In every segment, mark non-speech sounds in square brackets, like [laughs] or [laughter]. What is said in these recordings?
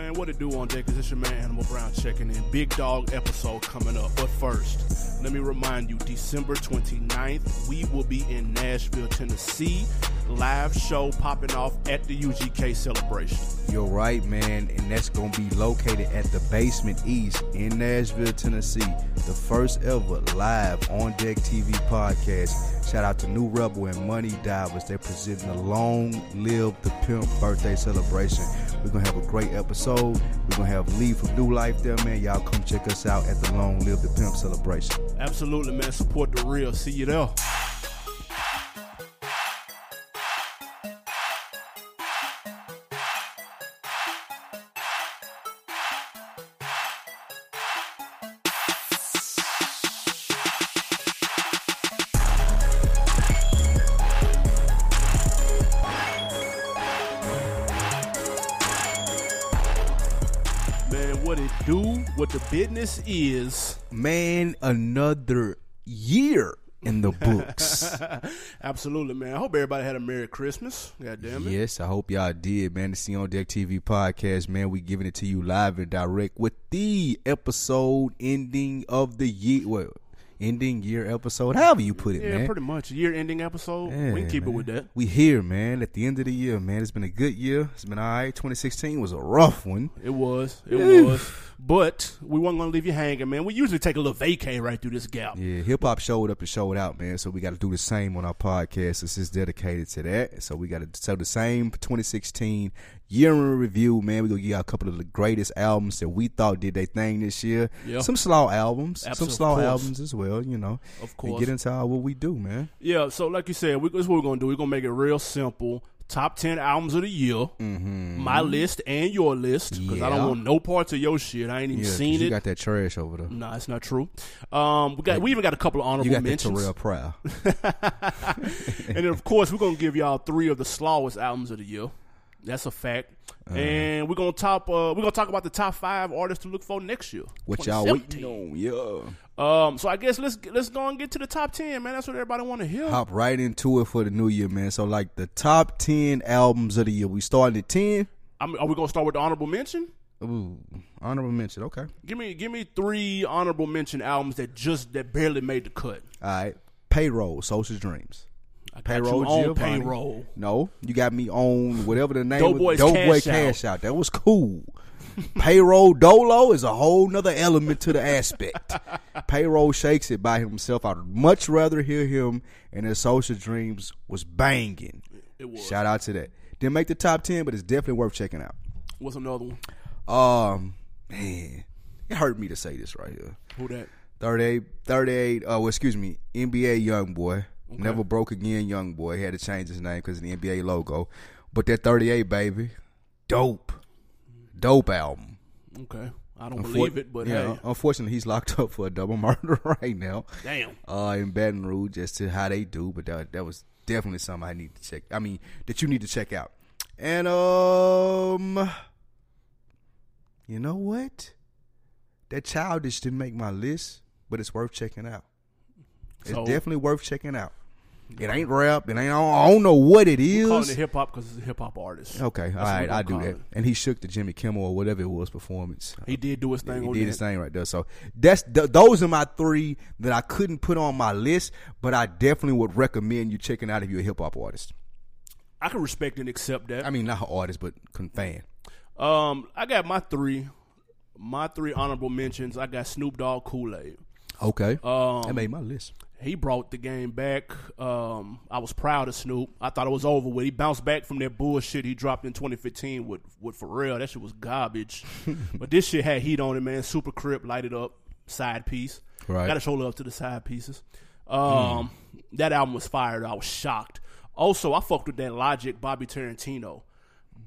Man, what it do on deck is this your man Animal Brown checking in. Big dog episode coming up. But first, let me remind you, December 29th, we will be in Nashville, Tennessee. Live show popping off at the UGK celebration. You're right, man, and that's gonna be located at the Basement East in Nashville, Tennessee. The first ever live on deck TV podcast. Shout out to New Rebel and Money Divers. They're presenting a long live the pimp birthday celebration. We're gonna have a great episode. We're gonna have Lee from New Life there, man. Y'all come check us out at the Long Live the Pimp celebration. Absolutely, man. Support the real. See you there. Business is. Man, another year in the books. [laughs] Absolutely, man. I hope everybody had a Merry Christmas. God damn it. Yes, I hope y'all did, man. The See on Deck TV podcast, man. We giving it to you live and direct with the episode ending of the year. Well, ending year episode, however you put it, Yeah, man. pretty much. Year ending episode. Yeah, we can keep it with that. We here, man. At the end of the year, man. It's been a good year. It's been all right. 2016 was a rough one. It was. It was. But we wasn't gonna leave you hanging, man. We usually take a little vacay right through this gap. Yeah, hip hop showed up and showed out, man. So we got to do the same on our podcast. This is dedicated to that. So we got to so the same 2016 year in review, man. We gonna give you a couple of the greatest albums that we thought did their thing this year. Yeah. Some slaw albums, Absolute- some of slaw albums as well. You know, Of and course. get into our, what we do, man. Yeah, so like you said, we, this is what we're gonna do. We're gonna make it real simple. Top ten albums of the year. Mm-hmm. My list and your list. Because I don't want no parts of your shit. I ain't even Yeah, seen you it. You got that trash over there. Nah, it's not true. Um, we got we even got a couple of honorable You got mentions, Terrell Proud. [laughs] and then of course we're gonna give y'all three of the slowest albums of the year. That's a fact. Uh-huh. And we're gonna top. Uh, we're gonna talk about the top five artists to look for next year. What y'all waiting on? Yeah. Um, so I guess let's let's go and get to the top ten, man. That's what everybody want to hear. Hop right into it for the new year, man. So like the top 10 albums of the year. We starting at 10. I'm, are we gonna start with the honorable mention? Ooh, honorable mention. Okay. Give me give me three honorable mention albums that just that barely made the cut. All right. Payroll, Sosa Dreams. I Payroll you payroll. No, you got me on whatever the name Dope was. Boys Dope Cash Boy Cash Out. That was cool. Payroll Dolo is a whole nother element to the aspect. Payroll shakes it by himself. I'd much rather hear him and his social dreams was banging. It was. Shout out to that. Didn't make the top ten, but it's definitely worth checking out. What's another one? Um, man, it hurt me to say this right here. Who that? 38, 38, uh, well, excuse me, NBA young boy. Never broke again, young boy. He had to change his name because of the NBA logo. But that 38, baby, dope. Dope album. Okay, I don't Unfor- believe it, but yeah, hey, unfortunately, he's locked [laughs] up for a double murder [laughs] right now damn. uh, in Baton Rouge as to how they do. But that, that was definitely something I need to check. I mean, that you need to check out. And, um, you know what? That Childish didn't make my list, but it's worth checking out. It's So- definitely worth checking out. It ain't rap. It ain't. I don't know what it Calling it hip hop because it's a hip hop artist. Okay, all what I do that. it. And he shook the Jimmy Kimmel or whatever it was performance. He did do his thing He did that. his thing right there. So that's th- those are my three that I couldn't put on my list, but I definitely would recommend you checking out if you're a hip hop artist. I can respect and accept that. I mean, not an artist, but fan. Um, I got my three, my three honorable mentions. I got Snoop Dogg, Kool Aid. Okay, Um, that made my list. He brought the game back. Um, I was proud of Snoop. I thought it was over with. He bounced back from that bullshit he dropped in 2015 with with Pharrell. That shit was garbage. [laughs] but this shit had heat on it, man. Super Crip, light it up, side piece. Right. Got to show love to the side pieces. Um, that album was fired. I was shocked. Also, I fucked with that Logic, Bobby Tarantino,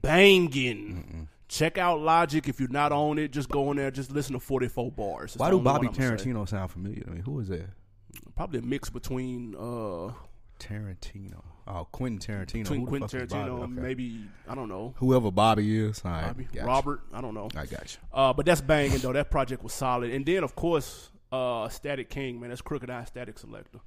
banging. Check out Logic if you're not on it. Just go in there. Just listen to 44 bars. That's Why do Bobby. Tarantino sound familiar to me? Who is that? Probably a mix between uh Tarantino. Oh, Quentin Tarantino. between Who Quentin fuck is Bobby? Tarantino, Okay. maybe I don't know, Whoever Bobby is. All right, Bobby, gotcha. Robert, I don't know. I got you. Uh, but that's banging though. That project was solid, and then of course, uh, Static King, man, that's Crooked I Statik Selektah.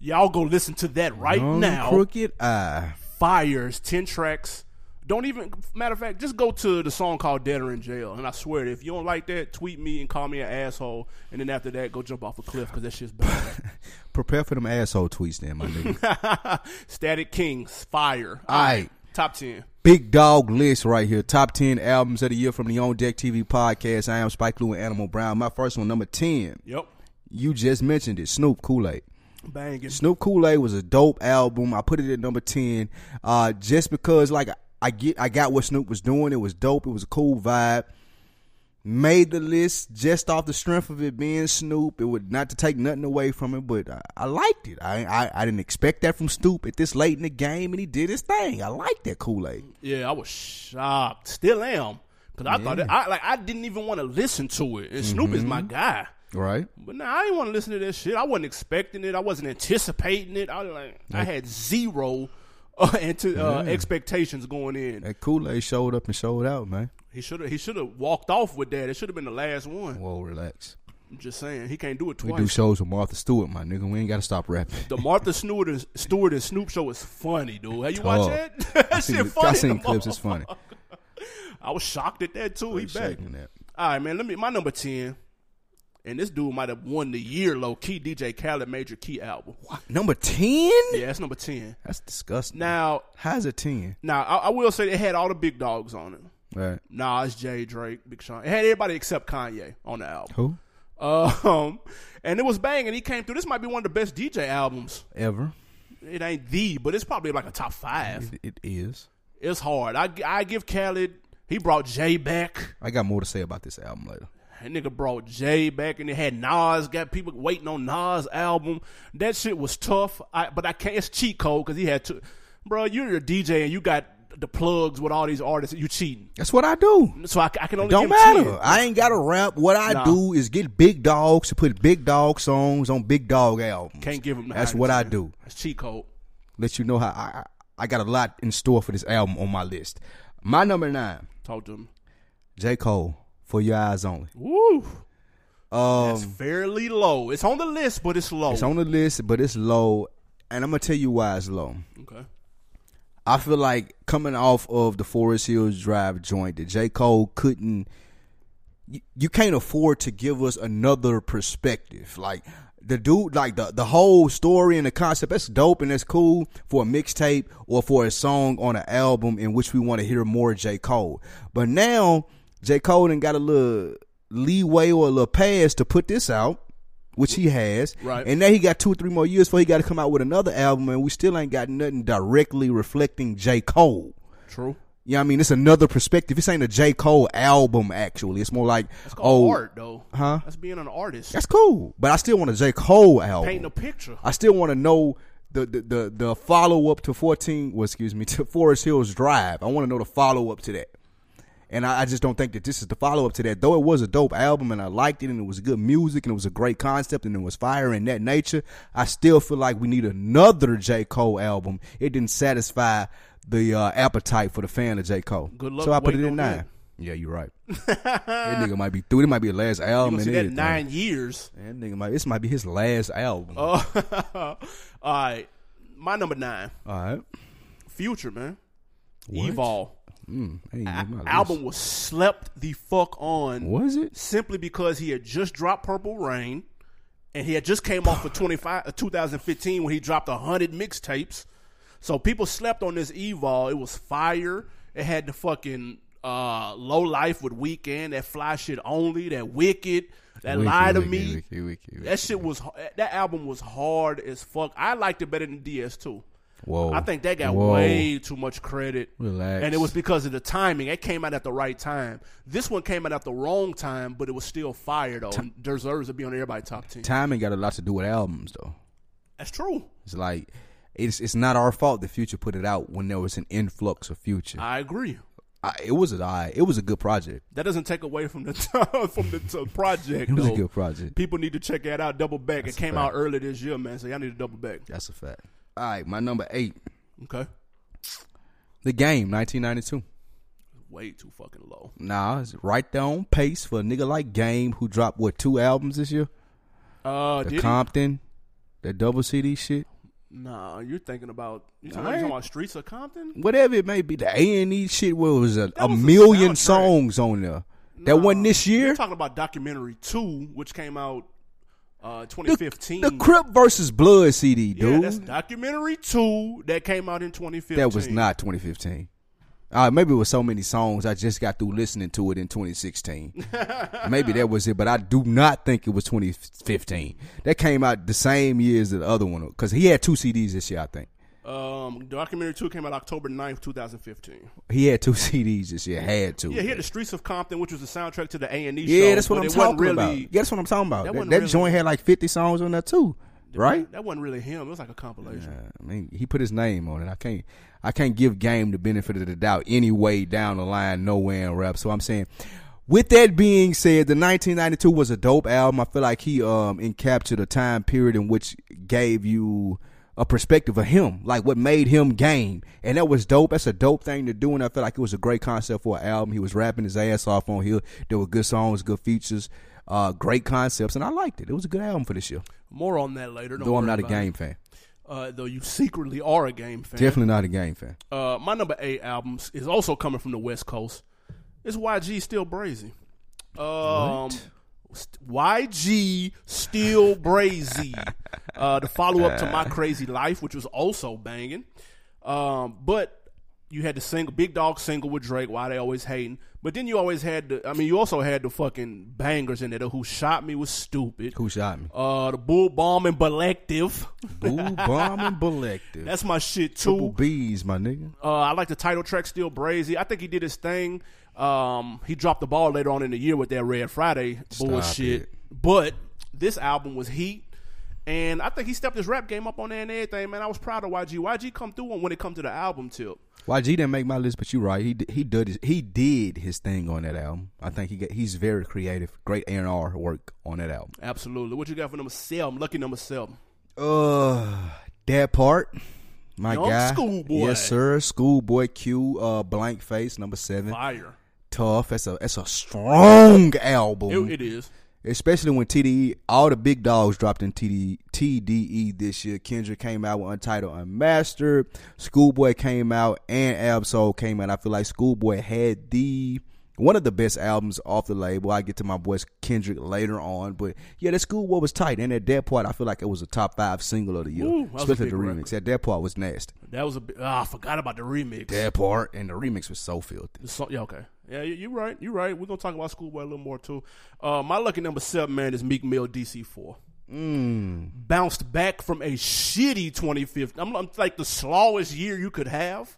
Y'all go listen to that right Young now. Crooked I. Fires ten tracks. Don't even matter of fact, just go to the song called "Dead or in Jail," and I swear, if you don't like that, tweet me and call me an asshole, and then after that, go jump off a cliff because that shit's bad. [laughs] Prepare for them asshole tweets, then, my nigga. [laughs] Static Kings, fire. All right. top ten. Big dog list right here. Top 10 albums of the year from the On Deck TV podcast. I am Spike Lou and Animal Brown. My first one, number 10. Yep, You just mentioned it. Snoop Kool Aid. banging. Snoop Kool Aid was a dope album. I put it at number 10 uh, just because, like, I get, I got what Snoop was doing. It was dope. It was a cool vibe. Made the list just off the strength of it being Snoop. It would not to take nothing away from it, but I, I liked it. I, I I didn't expect that from Snoop at this late in the game, and he did his thing. I liked that Kool Aid. Yeah, I was shocked. Still am. Cause I thought it, I like I didn't even want to listen to it. And Snoop is Mm-hmm. my guy. Right? But now I didn't want to listen to that shit. I wasn't expecting it. I wasn't anticipating it. I was like I had zero [laughs] uh, into, uh, expectations going in. That Kool Aid showed up and showed out, man. He should have he should have walked off with that. It should have been the last one. Whoa, relax. I'm just saying he can't do it twice. We do shows with Martha Stewart, my nigga. We ain't got to stop rapping. the Martha Stewart and, Stewart and Snoop show is funny, dude. Have you watched Tough. that? [laughs] that I seen, shit funny. I seen clips. It's funny. I was shocked at that too. He back. That. All right, man. Let me my number ten, and this dude might have won the year low key. DJ Khaled Major Key album. Number ten? Yeah, that's number ten. That's disgusting. Now, How's it ten? now I, I will say it had all the big dogs on it. Right. Nas, Jay, Drake, Big Sean. It had everybody except Kanye on the album. Who? Um, [laughs] and it was banging. He came through. This might be one of the best DJ albums. Ever? It ain't the, but it's probably like a top five. It, it is. It's hard. I I give Khaled. He brought Jay back. I got more to say about this album later. That nigga brought Jay back, and they had Nas. Got people waiting on Nas album. That shit was tough. I, but I can't. It's cheat code because he had to. Bro, you're a DJ and you got the plugs with all these artists. You cheating. That's what I do. So I, I can only Don't give matter. 10. I ain't got to rap. What I Nah. do is get big dogs to put big dog songs on big dog albums. Can't give him. The That's what I 10. do. That's cheat code. Let you know how I, I I got a lot in store for this album on my list. My number nine, Talk to him. J Cole, for your eyes only. Woo. Um, It's fairly low. It's on the list, but it's low. It's on the list, but it's low, and I'm gonna tell you why it's low. okay. I feel like coming off of the Forest Hills Drive joint, that J. Cole couldn't. You, you can't afford to give us another perspective. Like the dude, like the the whole story and the concept. That's dope and that's cool for a mixtape or for a song on an album in which we want to hear more J. Cole. But now J. Cole done got a little leeway or a little pass to put this out. Which he has, Right. And now he got two or three more years before he got to come out with another album, and we still ain't got nothing directly reflecting J. Cole. True. Yeah, I mean, it's another perspective. This ain't a J. Cole album, actually. It's more like, It's called oh, art, though. Huh? That's being an artist. that's cool. But I still want a J. Cole album. Painting a picture. I still want to know the the the, the follow up to 14, well, excuse me, to Forest Hills Drive. I want to know the follow up to that. And I, I just don't think that this is the follow up to that. Though it was a dope album and I liked it and it was good music and it was a great concept and it was fire in that nature, I still feel like we need another J. Cole album. It didn't satisfy the uh, appetite for the fan of J. Cole. Good luck So I put it in nine. Yeah, you're right. [laughs] that nigga might be through. It might be the last album. gonna see that nine years. That nigga might. This might be his last album. Uh, [laughs] all right. My number nine. All right. Future, man. What? Evol. Mm, A- in my list. album was slept the fuck on Was it? simply because he had just dropped Purple Reign and he had just came off of 25, uh, 2015 when he dropped 100 mixtapes. So people slept on this Evol. It was fire. It had the fucking uh, Low Life with Weeknd, that Fly Shit Only, that Wicked, that Lie to Me. That shit was that album was hard as fuck. I liked it better than DS2. Whoa. I think that got Whoa. way too much credit. Relax. And it was because of the timing. It came out at the right time. This one came out at the wrong time, but it was still fire though. and deserves to be on everybody's top ten. Timing got a lot to do with albums, though. That's true. It's like it's it's not our fault the Future put it out when there was an influx of Future. I agree. I, it was a I, it was a good project. That doesn't take away from the [laughs] from the t- project. It was though. a good project. People need to check that out. Double back. That's it came fact. out early this year, man. So y'all need to double back. That's a fact. All right, my number eight, Okay. The Game, 1992. Way too fucking low. Nah, it's right there on pace for a nigga like Game who dropped what two albums this year? Uh, The did he? Compton, that double CD shit. Nah, you're thinking about you talking, talking about Streets of Compton. Whatever it may be, the A and E shit where it was a, a was a million soundtrack. songs on there. That wasn't this year. You're talking about documentary two, which came out uh, 2015. The Crip versus Blood CD, yeah, dude. that's documentary two that came out in 2015. that was not 2015. Uh, maybe it was so many songs I just got through listening to it in 2016. [laughs] maybe that was it, but I do not think it was 2015. That came out the same year as the other one because he had two CDs this year. I think Um, documentary two came out October 9th, 2015. he had two [laughs] CDs this year. Had to. Yeah, he had the Streets of Compton, which was the soundtrack to the A and E show. Yeah, that's what I'm talking about. really, Yeah, that's what I'm talking about. that That, that really- joint had like 50 songs on there too, right? That wasn't really him. It was like a compilation. I mean, he put his name on it. I can't, I can't give Game the benefit of the doubt anyway down the line, nowhere in rap. So I'm saying, with that being said, the 1992 was a dope album. I feel like he um encaptured a time period in which gave you a perspective of him, like what made him game, and that was dope. That's a dope thing to do, and I feel like it was a great concept for an album. He was rapping his ass off on here. There were good songs, good features, uh, great concepts, and I liked it. It was a good album for this year. More on that later. Don't Though I'm not a about it. game fan, Uh, though you secretly are a game fan. definitely not a game fan. Uh, my number eight albums is also coming from the West Coast. It's YG Still Brazy. Um, YG Still Brazy. Uh, the follow up to My Krazy Life, which was also banging. Um, but you had the single, Big Dog single with Drake. Why they always hating? But then you always had the. I mean, you also had the fucking bangers in there. The Who shot me was stupid. Who shot me? Uh, the Bull Bomb and Collective. Boo Bomb and Collective. That's my shit too. Triple B's, my nigga. Uh, I like the title track still brazy. I think he did his thing. Um, he dropped the ball later on in the year with that Red Friday bullshit. it. But this album was heat. And I think he stepped his rap game up on there and everything, man. I was proud of YG. YG come through when it come to the album tip. YG didn't make my list, but you're right. He he did his, he did his thing on that album. I think he get, he's very creative. Great A and R work on that album. Absolutely. What you got for number seven? Lucky number seven. Uh, that part, my Young guy. Schoolboy. Yes, sir. Schoolboy Q. Uh, blank face number seven. Fire. Tough. That's a that's a strong album. It, it is. Especially when TDE, all the big dogs dropped in TD, TDE this year. Kendrick came out with Untitled Unmastered. Schoolboy came out and Ab-Soul came out. I feel like Schoolboy had the one of the best albums off the label. I get to my boys Kendrick later on, but yeah, that Schoolboy was tight. And at that part, I feel like it was a top five single of the year, Ooh, especially the remix. record. At that part was nasty. That was a. Ah, I forgot about the remix. That part and the remix was so filthy. Song- yeah, okay. Yeah, you- you're right. You're right. We're gonna talk about Schoolboy a little more too. Uh, my lucky number seven man is Meek Mill DC four. Mm. Bounced back from a shitty 2015. I'm, I'm like the slowest year you could have,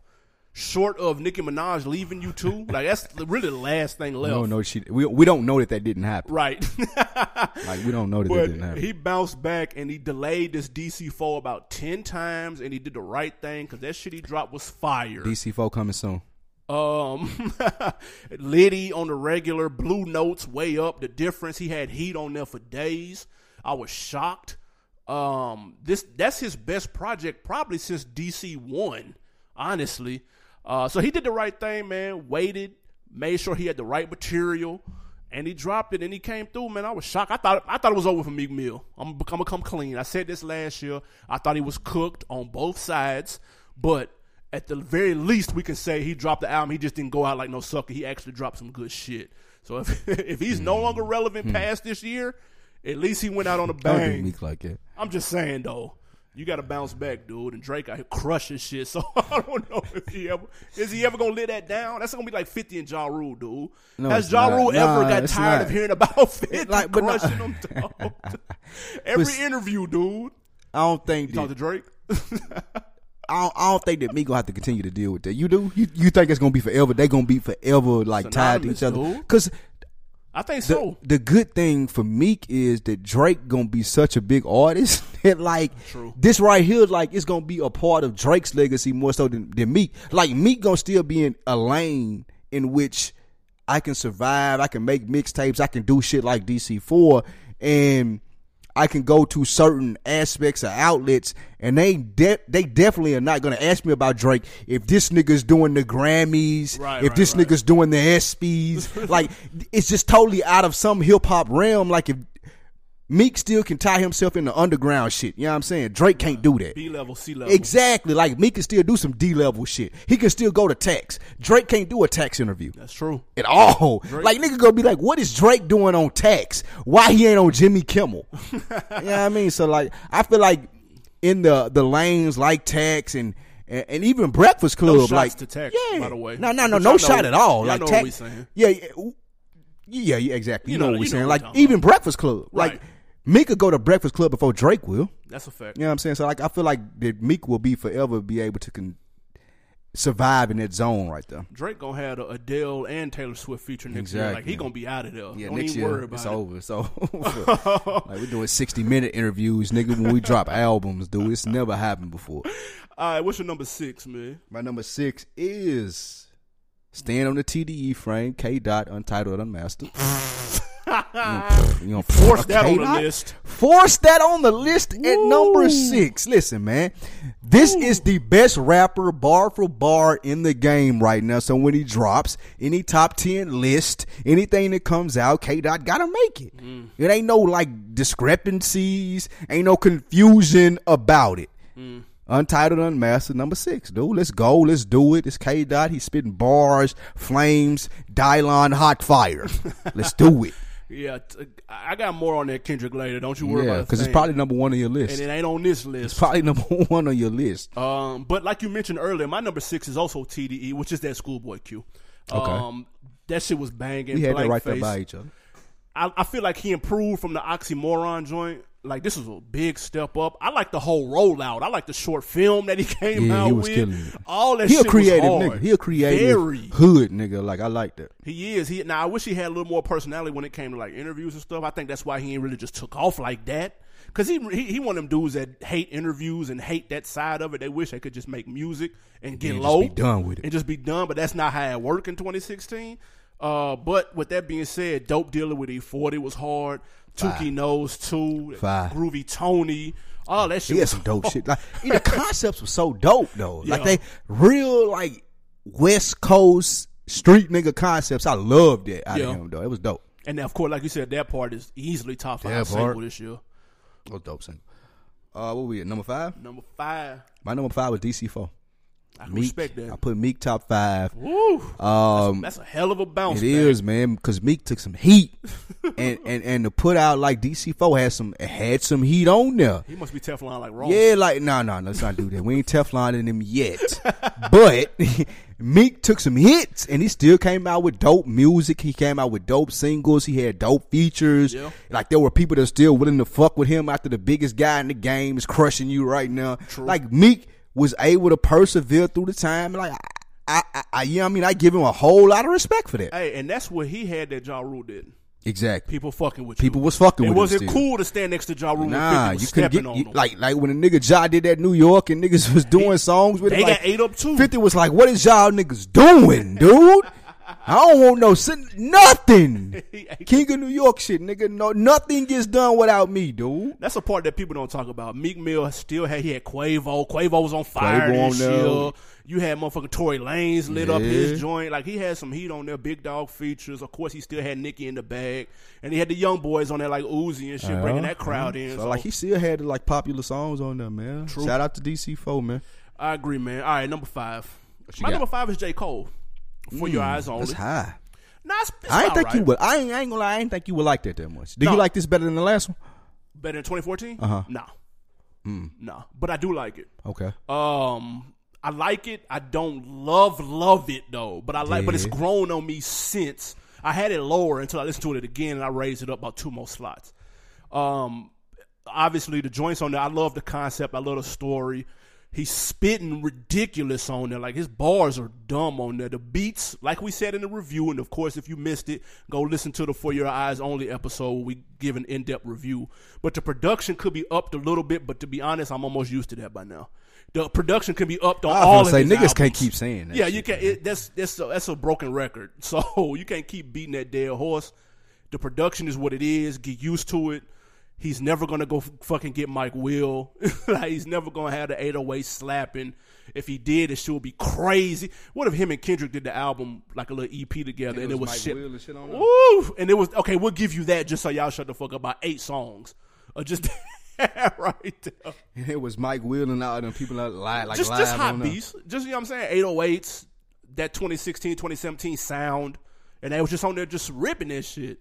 short of Nicki Minaj leaving you too. [laughs] Like that's really the last thing left. don't know she. We, we don't know that that didn't happen. Right. [laughs] Like we don't know that that didn't happen. he bounced back and he delayed this DC four about ten times, and he did the right thing because that shit he dropped was fire. DC four coming soon. Um, [laughs] Litty on the regular, Blue Notes way up. The difference he had heat on there for days. I was shocked. Um, this that's his best project probably since DC one, honestly. Uh, so he did the right thing, man. Waited, made sure he had the right material, and he dropped it. And he came through, man. I was shocked. I thought I thought it was over for Meek Mill. I'm I'm gonna come clean. I said this last year. I thought he was cooked on both sides, but at the very least, we can say he dropped the album. He just didn't go out like no sucker. He actually dropped some good shit. So if [laughs] if he's no longer relevant past this year, at least he went out on a Hmm. Bang. Meek like that. I'm just saying though, you got to bounce back, dude. And Drake out here crushing shit. [laughs] So I don't know if he ever is he ever gonna let that down. That's gonna be like 50 and Ja Rule, dude. No, Has Ja. Rule ever Nah, got tired not. of hearing about [laughs] 50 like, but not- crushing them, [laughs] dog? Every But- interview, dude. I don't think You talk to Drake. I don't, I don't think that have to continue to deal with that. You do? You, you think it's gonna be forever? They gonna be forever like tied to each other? dude. Because I think the so. the good thing for Meek is that Drake gonna be such a big artist [laughs] that like True. this right here like it's gonna be a part of Drake's legacy more so than, than Meek. Like Meek gonna still be in a lane in which I can survive. I can make mixtapes. I can do shit like DC four and. I can go to certain aspects of outlets, and they de- they definitely are not going to ask me about Drake if this nigga's doing the Grammys, Right, if right, this right. nigga's doing the ESPYS. [laughs] like it's just totally out of some hip hop realm. Like if Meek still can tie himself in the underground shit. You know what I'm saying? Drake can't do that. B level, C level. Exactly. Like Meek can still do some D level shit. He can still go to tax. Drake can't do a tax interview That's true. at all. Like nigga gonna be like, what is Drake doing on tax? Why he ain't on Jimmy Kimmel? [laughs] you know what I mean? So like, I feel like in the the lanes like tax and. And, and even Breakfast Club, shots like to Tax, yeah. by the way. no, no, no, But no shot know- at all. Like know what Tax- we saying. yeah, yeah, yeah, exactly. You, You know, know- what we're saying. Like even. Breakfast Club, like Right. Meek could go to Breakfast Club before Drake will. That's a fact. You know what I'm saying? So like, I feel like that Meek will be forever be able to con- survive in that zone right there. Drake gonna have the Adele and Taylor Swift feature next year. Like he gonna be out of there. Yeah, Don't next year it's it. over. So [laughs] [laughs] like we're doing 60 minute interviews, nigga. When we drop [laughs] albums, dude, it's never happened before. All right, what's your number six, man? My number six is Stand on the TDE frame. K dot untitled unmastered. You know, Force that on the list. Force that on the list at number six. Listen, man, this is the best rapper bar for bar in the game right now. So when he drops any top ten list, anything that comes out, K Dot gotta make it. Mm. It ain't no like discrepancies, ain't no confusion about it. Mm. Untitled Unmastered, number six, dude. Let's go. Let's do it. It's K Dot. He's spitting bars, flames, Dylon hot fire. [laughs] Let's do it. Yeah, t- I got more on that Kendrick later. Don't you worry Yeah, about it. because it's probably number one on your list. and it ain't on this list. It's probably [laughs] number one on your list. Um, but like you mentioned earlier, my number six is also TDE, which is that Schoolboy Q. Okay. Um, that shit was banging. We had that right there by each other. I, I feel like he improved from the oxymoron joint. Like this was a big step up. I like the whole rollout. I like the short film that he [laughs] came Yeah, out he was with. killing it. All that He a creative nigga. He a creative Very. hood nigga. Like I like that. He is. He now I wish he had a little more personality when it came to like interviews and stuff. I think that's why he ain't really just took off like that. Cause he he, he one of them dudes that hate interviews and hate that side of it. They wish they could just make music and get And just low, be done with it. and just be done. But that's not how it worked in 2016. Uh, but with that being said, dope dealing with E40 was hard. Tuki knows too. Five. Groovy Tony. All that shit. He had some [laughs] dope shit. Like the concepts were so dope though. Like they real like West Coast street nigga concepts. I loved it out Yeah. of him though. It was dope. And of course, like you said, that part is easily top five That single part. this year. Was dope single. Uh, what we at number five? Number five. My number five was DC four. I Meek. respect I put Meek top five. Woo. Um, That's a hell of a bounce. It back. is, man, because Meek took some heat, [laughs] and and and to put out like DC four had some had some heat on there. He must be Teflon like Ross. Yeah, like no, no, let's not do that. We ain't Tefloning him yet, but [laughs] Meek took some hits, and he still came out with dope music. He came out with dope singles. He had dope features. Yeah. Like there were people that still willing to fuck with him after the biggest guy in the game is crushing you right now. Like Meek was able to persevere through the time. Like I, I, I, you know what I mean? I give him a whole lot of respect for that. Hey, and that's what he had that Ja Rule did. Exactly. People fucking with People you. was fucking it with him wasn't still. cool to stand next to Ja Rule Nah, 50 was you couldn't get on you, like like when a nigga Ja did that New York and niggas was doing songs with they him. Like, got ate up too. Fifty was like, "What is y'all niggas doing, dude? I don't want no sin- nothing. [laughs] King of New York shit, nigga. No, nothing gets done without me, dude. That's a part that people don't talk about. Meek Mill still had he had Quavo. Quavo was on fire Quavo this on year. You had motherfucking Tory Lanez lit up his joint. Like he had some heat on there, big dog features. Of course, he still had Nicki in the bag, and he had the young boys on there like Uzi and shit, bringing that uh-huh. crowd in. So, So, like he still had like popular songs on there, man. True. Shout out to DC Four, man. I agree, man. All right, number five. My number five is J Cole. For your eyes only. That's high. Nah, it's, it's I ain't think you would. I ain't, I ain't gonna lie. I ain't think you would like that that much. Do No. you like this better than the last one? better than 2014. Uh-huh. No, no, but I do like it. Okay. Um, I like it. I don't love love it though, but I like. But it's grown on me since I had it lower until I listened to it again, and I raised it up about two more slots. Um, obviously the joints on there. I love the concept. I love the story. He's spitting ridiculous on there. Like his bars are dumb on there. The beats, like we said in the review, and of course, if you missed it, go listen to the For Your Eyes Only episode. Where we give an in depth review. But the production could be upped a little bit. But to be honest, I'm almost used to that by now. The production can be upped on I was all of say, niggas albums. can't keep saying that Yeah, shit, you can. It, that's that's a, that's a broken record. [laughs] So you can't keep beating that dead horse. The production is what it is. Get used to it. He's never gonna go f- fucking get Mike Will. [laughs] like he's never gonna have the 808 slapping. If he did, it sure would be crazy. What if him and Kendrick did the album like a little EP together and it was Mike shit? Will and shit on? Woo! And it was okay. We'll give you that just so y'all shut the fuck up. About eight songs. or just [laughs] right there. And [laughs] it was Mike Will and all them people that live like just live just hot beats. Just you know what I'm saying? 808s, that 2016, 2017 sound, and they was just on there just ripping that shit.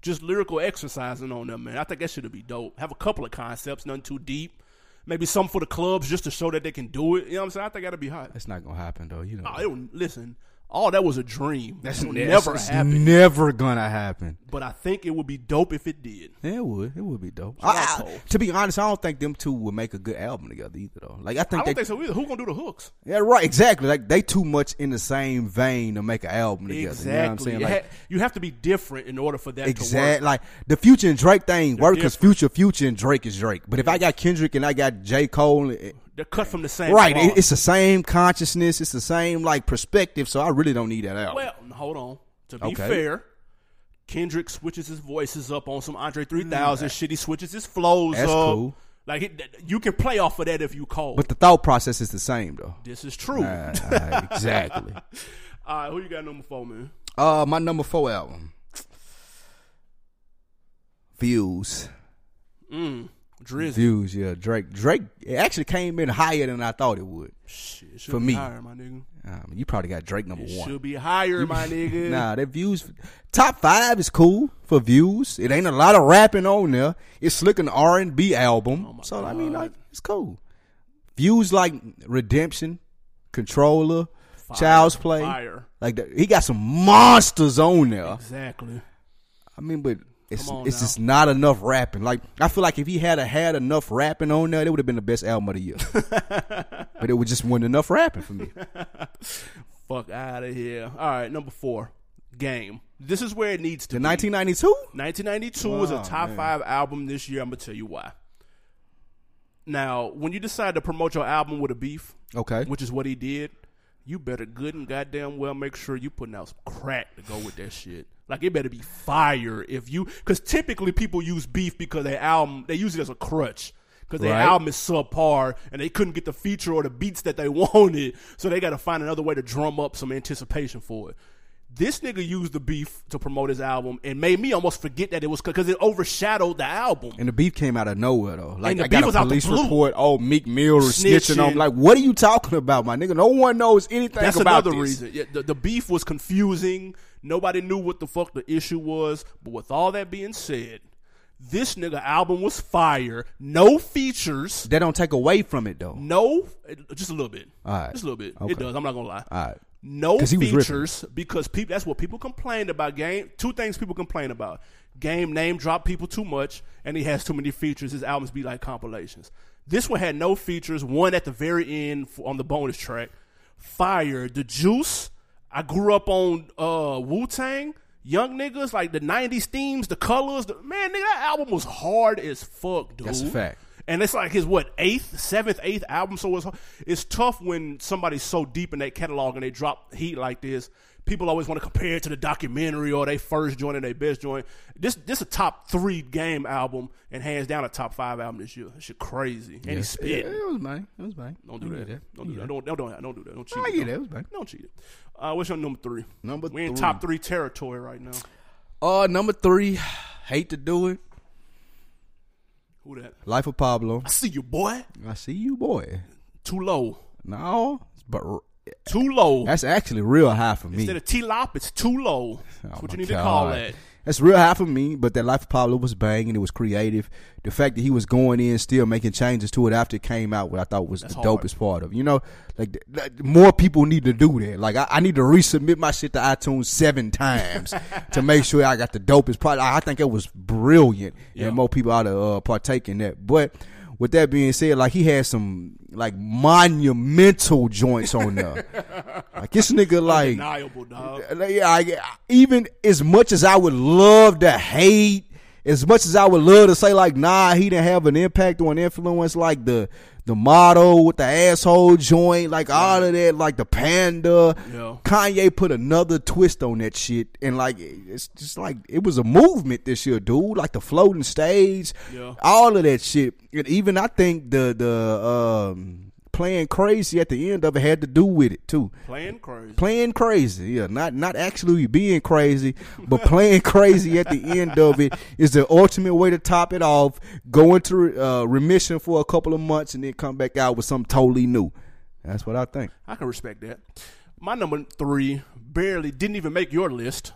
Just lyrical exercising on them, man. I think that should be dope. Have a couple of concepts, nothing too deep. Maybe some for the clubs just to show that they can do it. You know what I'm saying? I think that'd be hot. That's not gonna happen though. You know. Oh, listen, all that was a dream. That's That would that's- never happen. Never gonna happen. But I think it would be dope if it did. Yeah, it would. It would be dope. I- I- to be honest, I don't think them two would make a good album together either, though. Like I I think don't they, think so either. Who gonna do the hooks? yeah, right, exactly. Like they too much in the same vein to make an album together. Exactly. You know what I'm saying? Like, ha- you have to be different in order for that to Exact like the Future and Drake thing work because. Future, Future and Drake is Drake. But if I got Kendrick and I got J Cole, They're cut from the same. right, cloth. it's the same consciousness, it's the same like perspective. So I really don't need that album. Well, hold on. To be Okay. fair, Kendrick switches his voices up on some Andre 3000 shit. He switches his flows That's up. cool. Like it, you can play off of that if you call. but the thought process is the same though. this is true. Exactly. [laughs] All right, who you got number four, man? Uh, my number four album, Views. Mm, Drizzy. Views, yeah. Drake. Drake it actually came in higher than I thought it would. Shit, it should For be me. higher, my nigga. Um, you probably got Drake number It one. should be higher, my [laughs] nigga. Nah, that views top five is cool for views. It ain't a lot of rapping on there. It's slick an R and B album. Oh so I mean like it's cool. Views like Redemption, Controlla, Child's Play. Fire. Like that, he got some monsters on there. Exactly. I mean, but it's it's now. just not enough rapping. Like I feel like if he had a, had enough rapping on there, it would have been the best album of the year. [laughs] but it would just wasn't enough rapping for me. [laughs] Fuck out of here. All right, number four, Game. This is where it needs to The be. 1992. 1992 is a top man. five album this year. I'm gonna tell you why. Now, when you decide to promote your album with a beef, Okay. which is what he did, you better good and goddamn well make sure you putting out some crack to go with that shit. Like it better be fire if you, because typically people use beef because their album they use it as a crutch. Because their Right. album is subpar and they couldn't get the feature or the beats that they [laughs] wanted, so they got to find another way to drum up some anticipation for it. This nigga used the beef to promote his album and made me almost forget that it was because it overshadowed the album. And the beef came out of nowhere though. Like And the I got beef was a out the police blue. report. Oh, Meek Mill was snitching on. Like, what are you talking about, my nigga? No one knows anything That's about another this. reason. Yeah, the, the beef was confusing. Nobody knew what the fuck the issue was. But with all that being said, this nigga album was fire. No features. That don't take away from it though. No, just a little bit. All right. Just a little bit. Okay. It does. I'm not gonna lie. All right. No 'Cause he was ripping. features because people. That's what people complained about. Game. Two things people complain about. Game name drop people too much, and he has too many features. His albums be like compilations. This one had no features. One at the very end f- on the bonus track. Fire. The Juice. I grew up on uh, Wu Tang. Young niggas like the '90s themes, the colors. The, man, nigga, that album was hard as fuck, dude. That's a fact. And it's like his what eighth, seventh, eighth album. So it's it's tough when somebody's so deep in that catalog and they drop heat like this. People always want to compare it to the documentary or they first joint and they best joint. This this a top three game album and hands down a top five album this year. That shit crazy. And he Yeah, spit. it was mine. It was mine. Don't do I that. Don't do I that. Don't, don't, don't, don't do that. Don't cheat. I it. get that. Don't- It was mine. Don't cheat it. Uh, what's your number three? Number We in three. top three territory right now. Uh, number three. Hate to do it. Who that? Life of Pablo. I see you, boy. I see you, boy. Too low. No, but Too low. that's actually real high for me. Instead of T Lop, it's too low. That's Oh what you need to oh call God. That. That's real high for me, but that Life of Pablo was banging. It was creative. The fact that he was going in, still making changes to it after it came out, what I thought was That's the hard. dopest part of it. You know, like th- more people need to do that. Like I, I need to resubmit my shit to iTunes seven [laughs] times to make sure I got the dopest part. I, I think it was brilliant, Yeah. and more people ought to uh, partake in that. But with that being said, like he had some like monumental joints on there. like this nigga, [laughs] like uh, yeah, I, even as much as I would love to hate, as much as I would love to say like, nah, he didn't have an impact or an influence like the the motto with the asshole joint, like all of that, like the panda. Yeah. Kanye put another twist on that shit, and like it's just like it was a movement this year, dude. Like the floating stage, Yeah. all of that shit, and even I think the the um, playing crazy at the end of it had to do with it too. Playing crazy. Playing crazy, yeah, not not actually being crazy, but playing [laughs] crazy at the end of it is the ultimate way to top it off. Go into uh, remission for a couple of months and then come back out with something totally new. That's what I think. I can respect that. My number three barely didn't even make your list.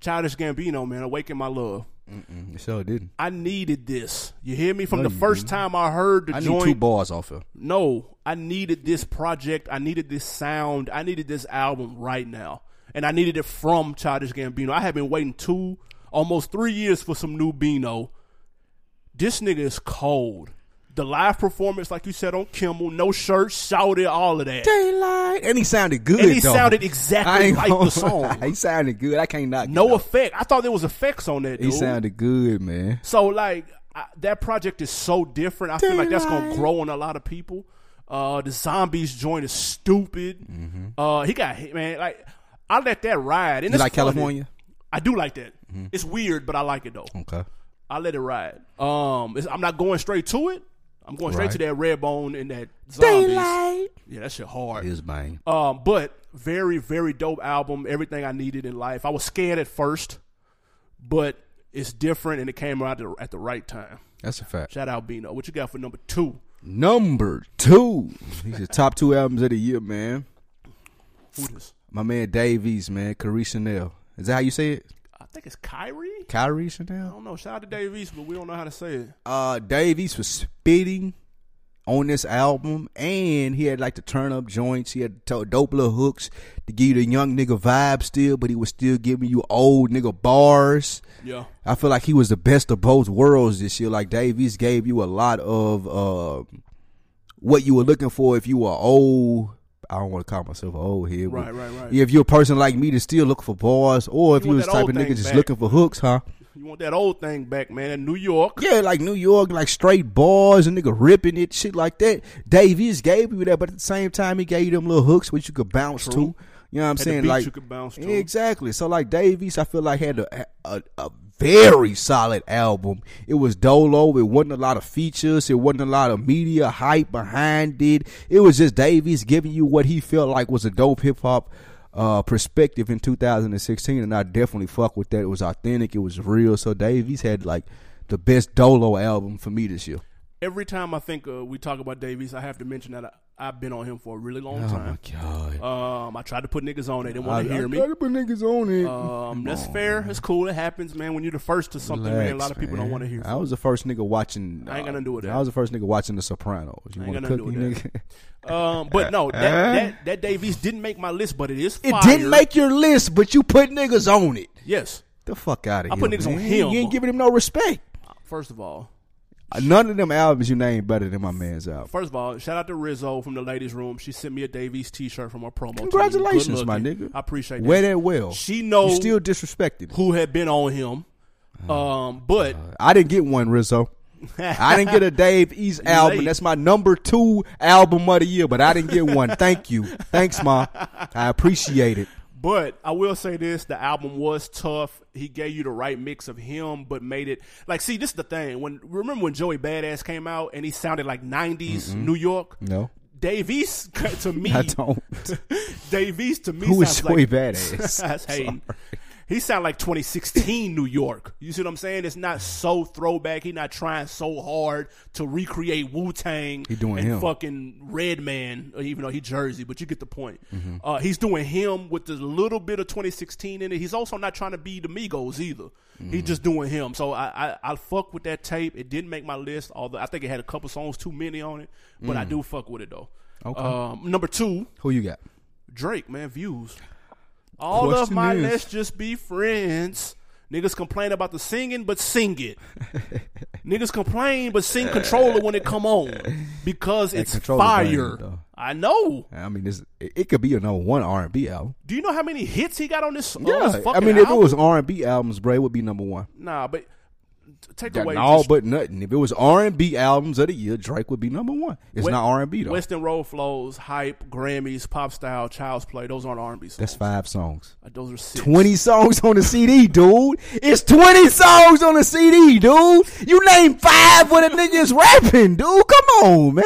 Childish Gambino, man, awaken my love. Mm-mm, it sure didn't. I needed this. You hear me? From No, the first didn't. time I heard the I need two bars off of. No, I needed this project. I needed this sound. I needed this album right now. And I needed it from Childish Gambino. I have been waiting two, almost three years for some new Bino. This nigga is cold. The live performance, like you said on Kimmel, no shirt, shouted, all of that. Daylight, and he sounded good. And he though. sounded exactly like gonna the song. he sounded good. I can't it, No effect. I thought there was effects on that, He sounded good, man. So like I, that project is so different. I feel like that's gonna grow on a lot of people. Uh, the zombies joint is stupid. Uh, he got hit, man. Like I let that ride. And You like funny. California? I do like that. It's weird, but I like it though. Okay. I let it ride. Um, it's, I'm not going straight to it. I'm going straight Right. to that red bone and that zombies. Yeah, that shit hard. His bang. Um, but very, very dope album. Everything I needed in life. I was scared at first, but it's different and it came out at the, at the right time. That's a fact. Shout out Bino. What you got for number two? Number two. These are top two albums of the year, man. Who this? My man Dave East, man. Kairi Chanel. Is that how you say it? I think it's Kyrie. Kyrie I don't know. Shout out to Dave East, but we don't know how to say it. Uh, Dave East was spitting on this album, and he had like the turn up joints. He had dope little hooks to give you the young nigga vibe still, but he was still giving you old nigga bars. Yeah. I feel like he was the best of both worlds this year. Like Dave East gave you a lot of uh, what you were looking for if you were old. I don't want to call myself an old head. but Right, right, right. Yeah, if you're a person like me to still look for bars, or if You you, was type of nigga just back. looking for hooks, huh? You want that old thing back, man? In New York. Yeah, like New York, like straight bars, and nigga ripping it, shit like that. Dave East gave you that, but at the same time, he gave you them little hooks which you could bounce True. to. You know what I'm the saying? Like you could bounce to. exactly. So like Dave East, I feel like had a, a a very solid album. It was dolo. It wasn't a lot of features. It wasn't a lot of media hype behind it. It was just Dave East giving you what he felt like was a dope hip hop uh, perspective in 2016, and I definitely fuck with that. It was authentic. It was real. So Dave East had like the best dolo album for me this year. Every time I think uh, we talk about Dave East, I have to mention that I, I've been on him for a really long Oh time. god. Um, I tried to put niggas on. It. They didn't want to hear me. gotta put niggas on it. Um, that's fair. It's cool. It happens, man. When you're the first to something, man, a lot of people don't want to hear. I was the first nigga watching. I ain't nothing to do with I was the first nigga watching The Sopranos. You ain't want to cook to me, nigga? Um, but no, [laughs] that, that that Dave East didn't make my list, but it is. It didn't make your list, but you put niggas on it. Yes. The fuck out of you. I here. put niggas on him. You ain't giving him no respect. First of all, Uh, None of them albums you named better than my man's album. first of all, shout out to Rizzo from the ladies' room. She sent me a Dave East T-shirt from our promo. Congratulations, my nigga. I appreciate that. Wear that well. She knows You still disrespected. who had been on him. Um, but I didn't get one, Rizzo. [laughs] I didn't get a Dave East album. That's my number two album of the year, but I didn't get one. Thank you. Thanks, Ma. I appreciate it. But I will say this: the album was tough. He gave you the right mix of him, but made it like. See, this is the thing. When remember when Joey Badass came out and he sounded like '90s mm-hmm. New York. No. Dave East [laughs] to me, I don't. [laughs] Dave East to me Who is Joey like Badass? [laughs] That's hating. He sound like 2016 New York. You see what I'm saying? It's not so throwback. He not trying so hard to recreate Wu Tang. He doing and him. fucking Redman, even though he Jersey, but you get the point. Mm-hmm. Uh, he's doing him with a little bit of 2016 in it. He's also not trying to be the Migos either. Mm-hmm. He's just doing him. So I, I I fuck with that tape. It didn't make my list, although I think it had a couple songs too many on it. But I do fuck with it though. Mm. Okay. Um, number two, Who you got? Drake, man, views. All of my is- let's just be friends. Niggas complain about the singing, but sing it. [laughs] Niggas complain, but sing Controlla when it come on because it's fire. I know. I mean, this, it, could be a number one R and B album. Do you know how many hits he got on this? Yeah, this I mean, if it was R and B albums, Bray would be number one. nah, but take away all but nothing. If it was R and B albums of the year, Drake would be number one. It's West- not R and B though. Weston Road Flows, Hype, Grammys, Pop Style, Child's Play. Those aren't R and B songs. That's five songs. Uh, Those are six. Twenty songs on the CD, dude. It's twenty songs on the CD, dude. You name five where the nigga's rapping, dude. Come on, man.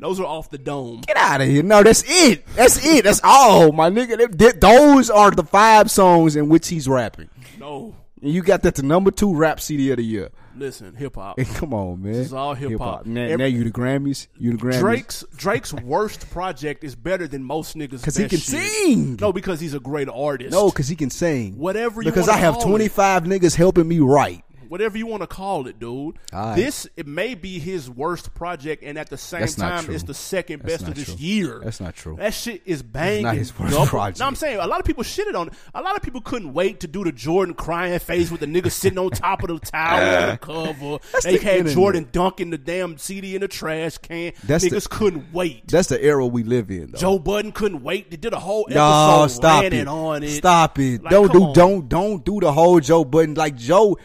Those are off the dome. Get out of here. No, that's it. That's it. That's all, my nigga. Th- th- Those are the five songs in which he's rapping. No, you got that the number two rap CD of the year. listen, hip hop. Hey, [laughs] come on, man. This is all hip-hop. Now, Every- now you the Grammys. You the Grammys. Drake's Drake's worst project is better than most niggas. Because he can shit. sing. No, because he's a great artist. No, because he can sing. Whatever you Because wanna I have 25 niggas helping me write. Whatever you want to call it, dude. Right. This it may be his worst project, and at the same That's time, it's the second That's best of this true. year. That's not true. That shit is banging. not his worst double. project. No, I'm saying a lot of people shitted on it. A lot of people couldn't wait to do the Jordan crying face with the nigga sitting on top of the tower on the [laughs] cover. That's they the had internet. Jordan dunking the damn CD in the trash can. That's the- Niggas couldn't wait. That's the era we live in, though. Joe Budden couldn't wait. They did a whole episode No, stop it. on it. Stop it. Like, don't do on. don't don't do the whole Joe Budden. Like Joe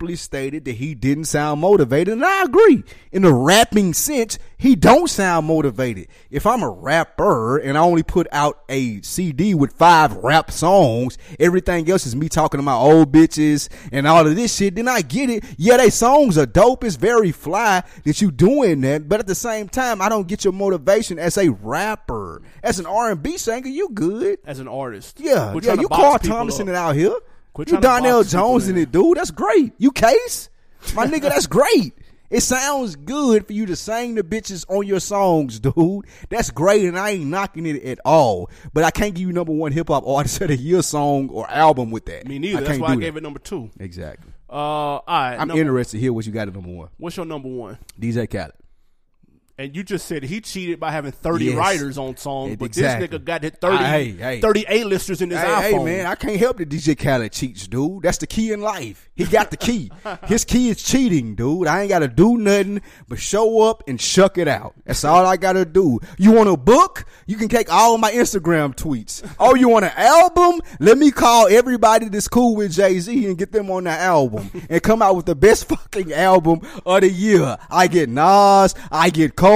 simply stated that he didn't sound motivated, and I agree. In the rapping sense, he don't sound motivated. If I'm a rapper and I only put out a CD with five rap songs, everything else is me talking to my old bitches and all of this shit, then I get it. Yeah, they songs are dope. It's very fly that you doing that, but at the same time, I don't get your motivation as a rapper. As an R&B singer, you good. as an artist. Yeah, yeah, you box Carl people Thomas in up. it out here. Quit you Donell Jones in it, dude. That's great. You Case, my nigga, that's [laughs] great. It sounds good for you to sing the bitches on your songs, dude. That's great, and I ain't knocking it at all. But I can't give you number one hip hop artist of the year song or album with that. Me neither. I That's why I gave that. it number two. Exactly. Uh, all right. I'm number- interested to hear what you got at number one. What's your number one? DJ Khaled. And you just said he cheated by having 30 Yes. writers on songs, but Exactly. this nigga got hit 30, Hey, hey. 38 listers in his Hey, iPhone. hey, man, I can't help that DJ Khaled cheats, dude. That's the key in life. He got the key. [laughs] His key is cheating, dude. I ain't got to do nothing but show up and shuck it out. That's all I got to do. You want a book? You can take all my Instagram tweets. Oh, you want an album? Let me call everybody that's cool with Jay Z and get them on the album and come out with the best [laughs] fucking album of the year. I get Nas, I get Cole,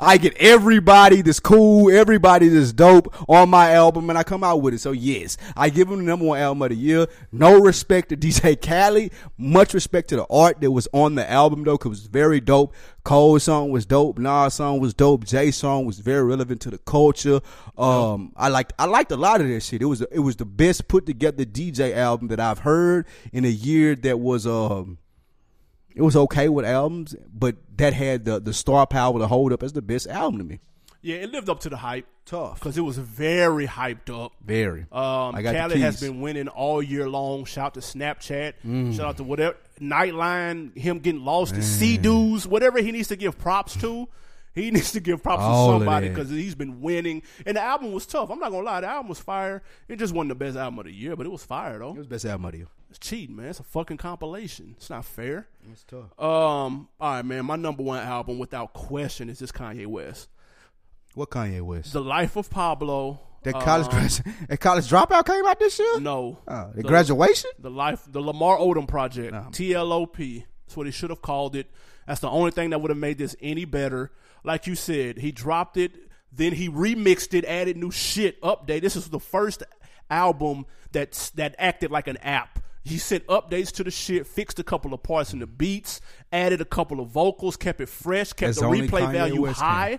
I get everybody that's cool, everybody that's dope on my album, and I come out with it. So yes, I give him the number one album of the year. No respect to [laughs] DJ Khaled, much respect to the art that was on the album though, cause it was very dope. Cole's song was dope, Nas song was dope, Jay's song was very relevant to the culture. Um, I liked I liked a lot of that shit. It was it was the best put together DJ album that I've heard in a year that was um it was okay with albums, but that had the the star power to hold up as the best album to me. Yeah, it lived up to the hype. Tough. Because it was very hyped up. Very. Um, I got the Khaled has been winning all year long. Shout out to Snapchat. Mm. Shout out to whatever Nightline. Him getting lost to C dudes. Whatever he needs to give props to, he [laughs] needs to give props All to somebody because he's been winning. And the album was tough. I'm not gonna lie, the album was fire. It just wasn't the best album of the year, but it was fire though. It was the best album of the year. It's cheating, man. It's a fucking compilation. It's not fair. It's tough. Um, all right, man. My number one album, without question, is this Kanye West. What Kanye West? The Life of Pablo. That college um, grad- [laughs] that college dropout came out this year. No. Oh, the The- graduation. The life, the Lamar Odom project, Nah. TLOP. That's what he should have called it. That's the only thing that would have made this any better. Like you said, he dropped it, then he remixed it, added new shit, update. This is the first album that's that acted like an app. He sent updates to the shit, fixed a couple of parts in the beats, added a couple of vocals, kept it fresh, kept That's the replay Kanye value West can. high.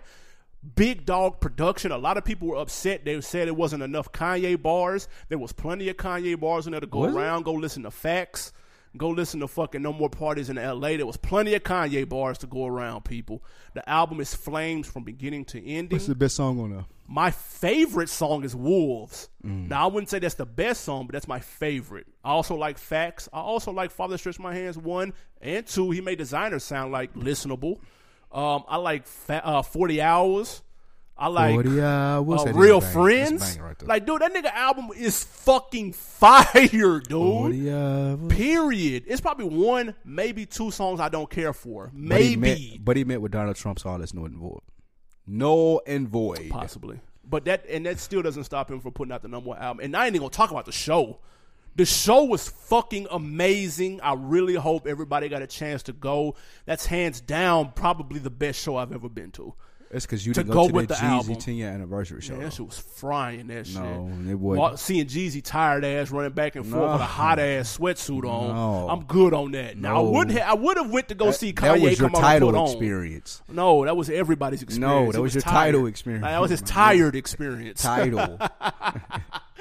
Big dog production. A lot of people were upset. They said it wasn't enough Kanye bars. There was plenty of Kanye bars in there to go Was it? around. Go listen to facts. Go listen to fucking No More Parties in LA. There was plenty of Kanye bars to go around, people. The album is flames from beginning to ending. What's the best song on there? My favorite song is Wolves. Mm. Now I wouldn't say that's the best song, but that's my favorite. I also like Facts. I also like Father Stretch My Hands one and two. He made designers sound like listenable. Um, I like fa- uh, Forty Hours. I like 40 Hours. uh, Real a banger. That's a Friends. right like, dude, that nigga album is fucking fire, [laughs] dude. Period. It's probably one, maybe two songs I don't care for. But he Maybe, met, but he met with Donald Trump's all that's null and void. Null and void. possibly. But that and that still doesn't stop him from putting out the number one album. And I ain't even gonna talk about the show. The show was fucking amazing. I really hope everybody got a chance to go. That's hands down probably the best show I've ever been to. It's because you To didn't go to with that the. Jeezy 10 year anniversary show. Man, that shit was frying. That shit. No, it wasn't. Seeing Jeezy tired ass running back and forth No. with a hot ass sweatsuit on, No. I'm good on that. Now I No. would ha- I would have went to go That- see that Kanye was your title put on. experience. No, that was everybody's experience. No, that It was your tired. title experience. Like, that was his tired experience. Title. [laughs]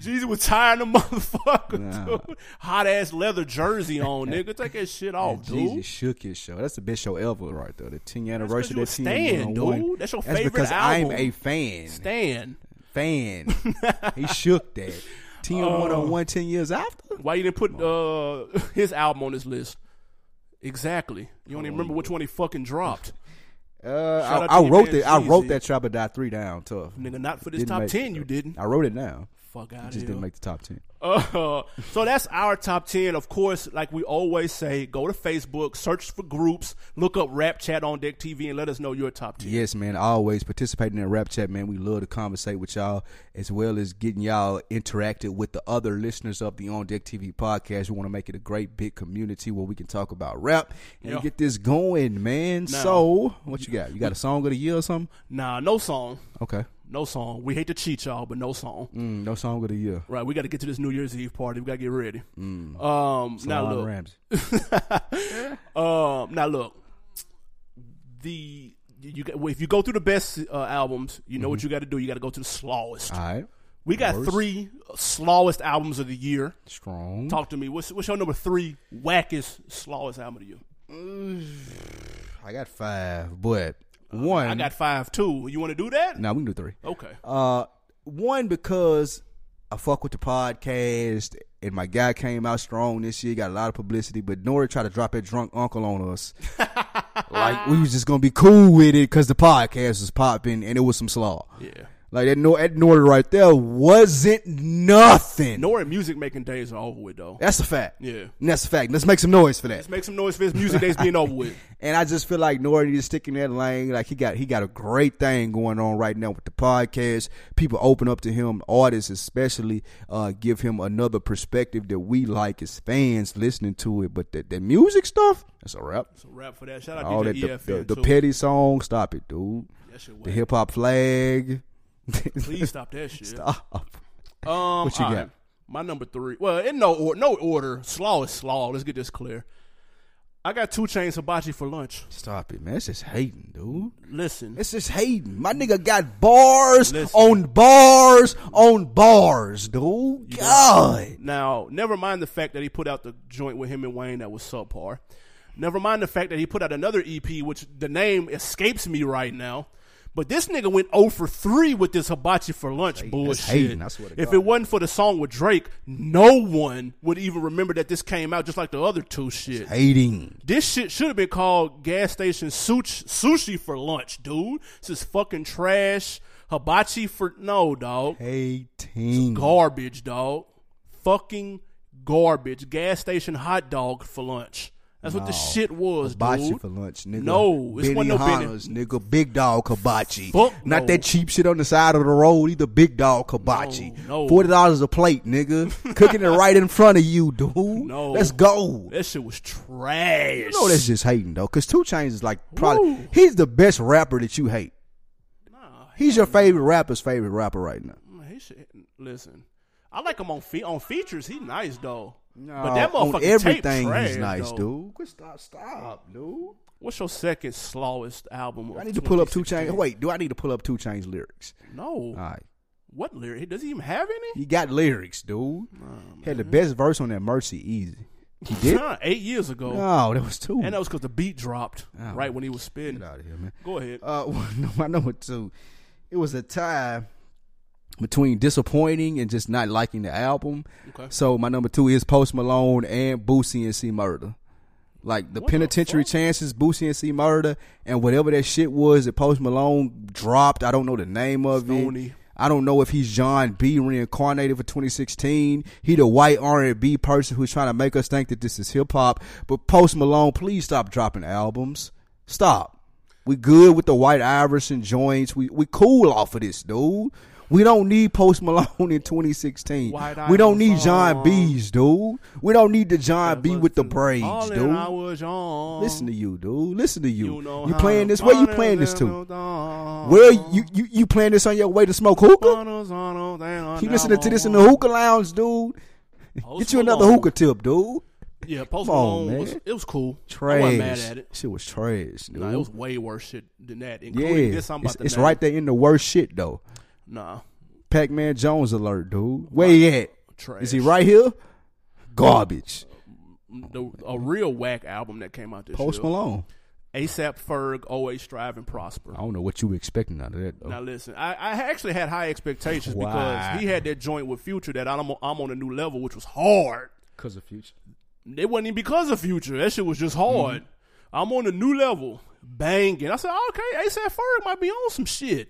Jeezy was tired of [laughs] motherfucker, Nah. dude. Hot ass leather jersey on, [laughs] nigga. Take that shit off, Jeezy dude. shook his show. That's the best show ever, right there. The 10 year That's anniversary. you That 10 stan, dude. That's your That's favorite because album. I'm a fan. Stan. Fan. [laughs] he shook that. 10 year one Oh. on one, 10 years after. Why you didn't put uh, his album on this list? Exactly. You don't even remember which one he fucking dropped. Uh, I, I wrote that. I wrote that Trap or Die three down tough. Nigga, not for this Didn't top 10, you didn't. I wrote it down. Fuck out of Just didn't make the top ten. Uh, so that's our top 10. Of course, like we always say, go to Facebook, search for groups, look up Rap Chat on Deck TV, and let us know your top 10. Yes, man. Always participating in rap chat, man. We love to conversate with y'all as well as getting y'all interacted with the other listeners of the On Deck TV podcast. We want to make it a great big community where we can talk about rap and Yeah. get this going, man. Now- so, what you got? You got a song of the year or something? Nah, no song. Okay. No song. We hate to cheat y'all, but no song. Mm, no song of the year. Right, we got to get to this New Year's Eve party. We got to get ready. Mm. Um, now look, Ramsey. [laughs] Um, now look, the you got, if you go through the best uh, albums, you know what you got to do. You got to go to the slowest. All right. we got worst. three slowest albums of the year. Strong. Talk to me. What's what's your number three wackest slowest album of the year? [sighs] I got five, but one. I got five too. You want to do that? Now we can do three. Okay. Uh, one because I fuck with the podcast, and my guy came out strong this year. Got a lot of publicity, but Nori tried to drop that drunk uncle on us. [laughs] like we was just gonna be cool with it because the podcast was popping and it was some slaw. Yeah. Like that, Nor- that Nori right there wasn't nothing. Nori music making days are over with though. That's a fact. Yeah. And that's a fact. Let's make some noise for that. Let's make some noise for his music days being over with. [laughs] And I just feel like Nori is sticking stick in that lane. Like he got he got a great thing going on right now with the podcast. People open up to him, artists especially, uh, give him another perspective that we like as fans listening to it. But the, the music stuff, that's a rap. So rap for that. Shout out All that the, the, the petty song, stop it, dude. That The hip hop flag. [laughs] Please stop that shit. Stop. Um, What you got? right. My number three. Well, in no or, no order. Slaw is slaw. Let's get this clear. I got 2 Chainz hibachi for lunch. Stop it, man. It's just hating, dude. Listen, It's just hating. My nigga got bars Listen. on bars on bars, dude. God. now never mind the fact that he put out the joint with him and Wayne that was subpar. Never mind the fact that he put out another EP, which the name escapes me right now. But this nigga went 0 for 3 with this hibachi for lunch bullshit. swear to if God. it wasn't for the song with Drake, no one would even remember that this came out just like the other two shit. Hating. This shit should have been called gas station sushi, sushi for lunch, dude. This is fucking trash. Hibachi for no, dog. Hating. Garbage, dog. Fucking garbage. Gas station hot dog for lunch. That's what the shit was, Hibachi dude. for lunch, nigga. No, it's Benny wasn't no Hanna's, nigga. Big dog hibachi. Fuck Not no. that cheap shit on the side of the road. Either big dog hibachi. No, no. Forty dollars a plate, nigga. [laughs] Cooking it right in front of you, dude. No. Let's go. That shit was trash. You know that's just hating though, cause 2 Chainz is like probably Woo. he's the best rapper that you hate. Nah, He's your favorite rapper's favorite rapper right now. he should listen. I like him on fe- on features. He nice though. No, but that motherfucking on tape everything trash, he's nice, though. dude. Quit stop, stop, dude. What's your second slowest album? Of I need to pull up Two 2016? Chains. Wait, do I need to pull up 2 Chainz lyrics? No. All right. What lyric? Does he even have any? He got lyrics, dude. Had the best verse on that Mercy Easy. He did? Nah, [laughs] eight years ago. no, that was two. And that was because the beat dropped Oh. right when he was spinning. Get out of here, man. Go ahead. Uh, [laughs] my number two, it was a tie between disappointing and just not liking the album. Okay. So my number two is Post Malone and Boosie and C Murder. Like the What penitentiary fuck? chances, Boosie and C Murder, and whatever that shit was that Post Malone dropped. I don't know the name of Stoney. it. I don't know if he's Jon B reincarnated for 2016. He the white R&B person who's trying to make us think that this is hip hop. But Post Malone, please stop dropping albums. Stop. We good with the white Iverson joints. We we cool off of this, dude. We don't need Post Malone in 2016. White we don't need Jon. B's, dude. We don't need the Jon B with the braids, dude. that I was young. Listen to you, dude. Listen to you. You, know You playing this? Where you playing this to? Where you, you you playing this on your way to smoke hookah? You listening to this in the hookah lounge, dude? Get you another hookah tip, dude. Yeah, Post Come on, Malone was it was cool. Trash. I wasn't mad at it. Shit was trash, dude. Nah, it was way worse shit than that. yeah, Including this I'm about it's, to it's right there in the worst shit though. Nah, Pac-Man Jones alert, dude. Where he at? trash. Is he right here? Garbage. The, a real whack album that came out this Post year. Malone. ASAP Ferg, always strive and prosper. I don't know what you were expecting out of that though. Now listen, I, I actually had high expectations Why? because he had that joint with Future that I'm, I'm on a new level, which was hard. Cause of future. It wasn't even because of Future. That shit was just hard. Mm-hmm. I'm on a new level, banging. I said, okay, ASAP Ferg might be on some shit.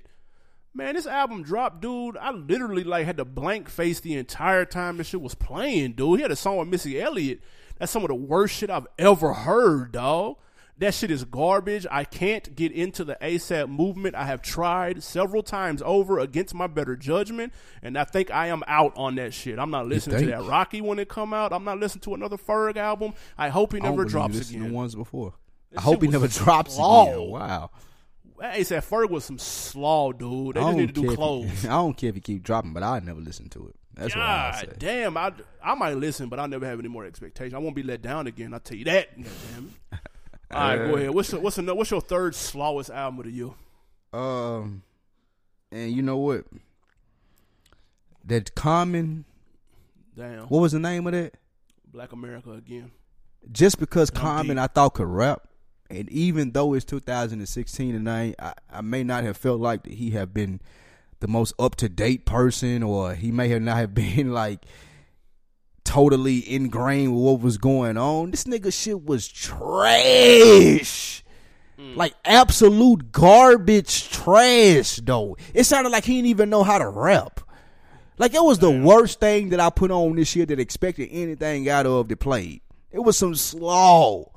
Man, this album dropped, dude. I literally like had to blank face the entire time this shit was playing, dude. He had a song with Missy Elliott. That's some of the worst shit I've ever heard, dog. That shit is garbage. I can't get into the ASAP movement. I have tried several times over against my better judgment, and I think I am out on that shit. I'm not listening to that Rocky when it come out. I'm not listening to another Ferg album. I hope he never drops to again. the ones before. That I hope he never drops slaw. again. Wow. ASAP Ferg was some slaw, dude. They I just need to do if he- clothes. [laughs] I don't care if he keep dropping, but I never listen to it. That's what I say. God damn, I I might listen, but I'll never have any more expectations. I won't be let down again. I'll tell you that. [laughs] God damn it. All right, go ahead. What's your, what's another, what's your third slowest album of the year? Um, and you know what? That common. Damn, What was the name of that? Black America again. Just because Common. I thought could rap, and even though it's 2016 and I, I, I may not have felt like that he have been the most up to date person, or he may have not have [laughs] been like totally ingrained with what was going on. This nigga shit was trash. Mm. Like absolute garbage trash though. It sounded like he didn't even know how to rap. Like it was the worst thing that I put on this year that expected anything out of the played. It was some slaw.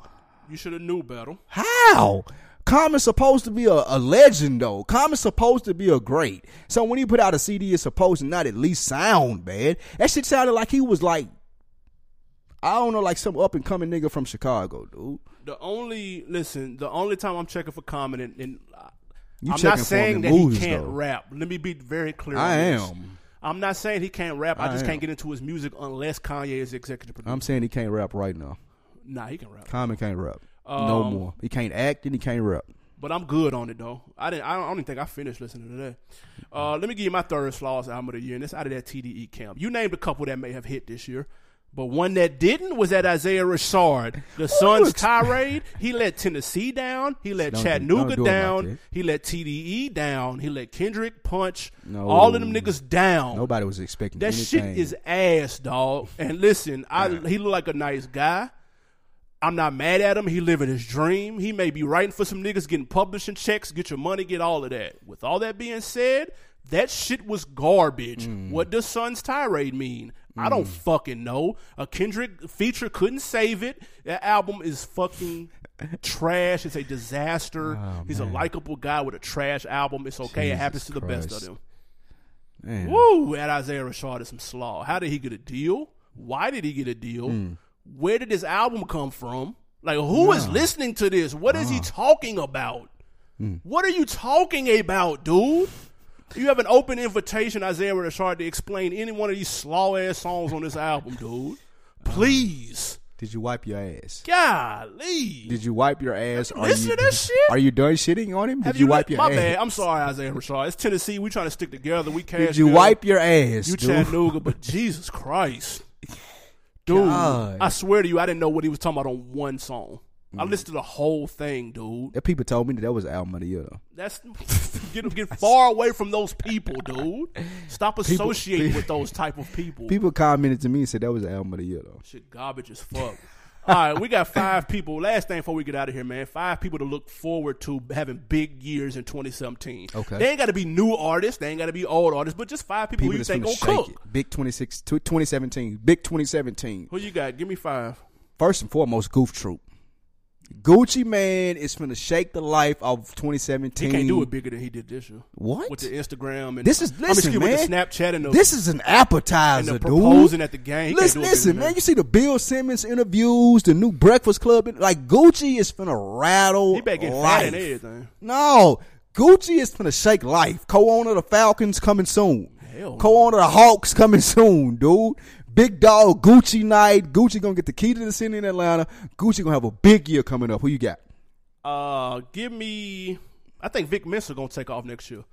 You should have knew better. How? Common's supposed to be a, a legend though. Common's supposed to be a great. So when he put out a CD, it's supposed to not at least sound bad. That shit sounded like he was like, I don't know, like some up and coming nigga from Chicago, dude. The only listen, the only time I'm checking for Common, and, and You I'm not saying that movies, he can't though. rap. Let me be very clear. I am. I'm not saying he can't rap. I, I just am. can't get into his music unless Kanye is executive producer. I'm saying he can't rap right now. Nah, he can rap. Common can't rap. no Um, more. He can't act and he can't rap. But I'm good on it though. I didn't. I don't, I don't even think I finished listening to that. Uh, let me give you my third flawless album of the year, and it's out of that TDE camp. You named a couple that may have hit this year, but one that didn't was that Isaiah Rashad, the Suns tirade. He let Tennessee down. He let Don't Chattanooga do like down. he let TDE down. He let Kendrick punch. No. All of them niggas down. Nobody was expecting That shit is ass, dog. And listen, I he look like a nice guy. I'm not mad at him. He living his dream. He may be writing for some niggas, getting publishing checks, get your money, get all of that. With all that being said, that shit was garbage. Mm. What does Sun's tirade mean? I don't fucking know. A Kendrick feature couldn't save it. That album is fucking trash. It's a disaster. [laughs] Oh, He's a likable guy with a trash album. It's okay. it happens to the best of them. Man. Woo! That Isaiah Rashad is some slaw. How did he get a deal? Why did he get a deal? Hmm. Where did this album come from? Like, who is listening to this? What is Uh-huh. he talking about? Hmm. What are you talking about, dude? You have an open invitation, Isaiah Rashad, to explain any one of these slaw ass songs on this album, dude. Please. Did you wipe your ass? Golly. Did you wipe your ass? Are listen you, to that shit? Are you done shitting on him? Have Did you, li- wipe your My ass? My bad. I'm sorry, Isaiah Rashad. It's Tennessee. We trying to stick together. We cash. Did you good. wipe your ass, You dude? Chattanooga, but Jesus Christ. Dude, God. I swear to you, I didn't know what he was talking about on one song. I Mm. listened to the whole thing, dude. That people told me that that was album of the year. Though. That's [laughs] get get far away from those people, dude. Stop associating [laughs] people- with those type of people. People commented to me and said that was the album of the year though. Shit, garbage as fuck. All right, we got five people. Last thing before we get out of here, man. Five people to look forward to having big years in 2017. Okay. They ain't got to be new artists. They ain't got to be old artists, but just five people, People who you think gonna cook. it. Big 26, tw- 2017. Big 2017. Who you got? Give me five. First and foremost, Goof Troop. Gucci Mane is gonna shake the life of 2017. He can't do it bigger than he did this year. What? With the Instagram and This is I mean, listen, man. with the Snapchat and the this is an appetizer, and the dude. proposing at the game. Listen, listen, man. You see the Bill Simmons interviews, the new Breakfast Club. Like Gucci is finna rattle He better get fat life. and everything. No, Gucci is finna shake life. Co-owner of the Falcons coming soon. Hell. Co-owner of the Hawks coming soon, dude. Big dog Gucci night. Gucci gonna get the key to the city in Atlanta. Gucci gonna have a big year coming up. Who you got? Uh, give me. I think Vic Mensa gonna take off next year.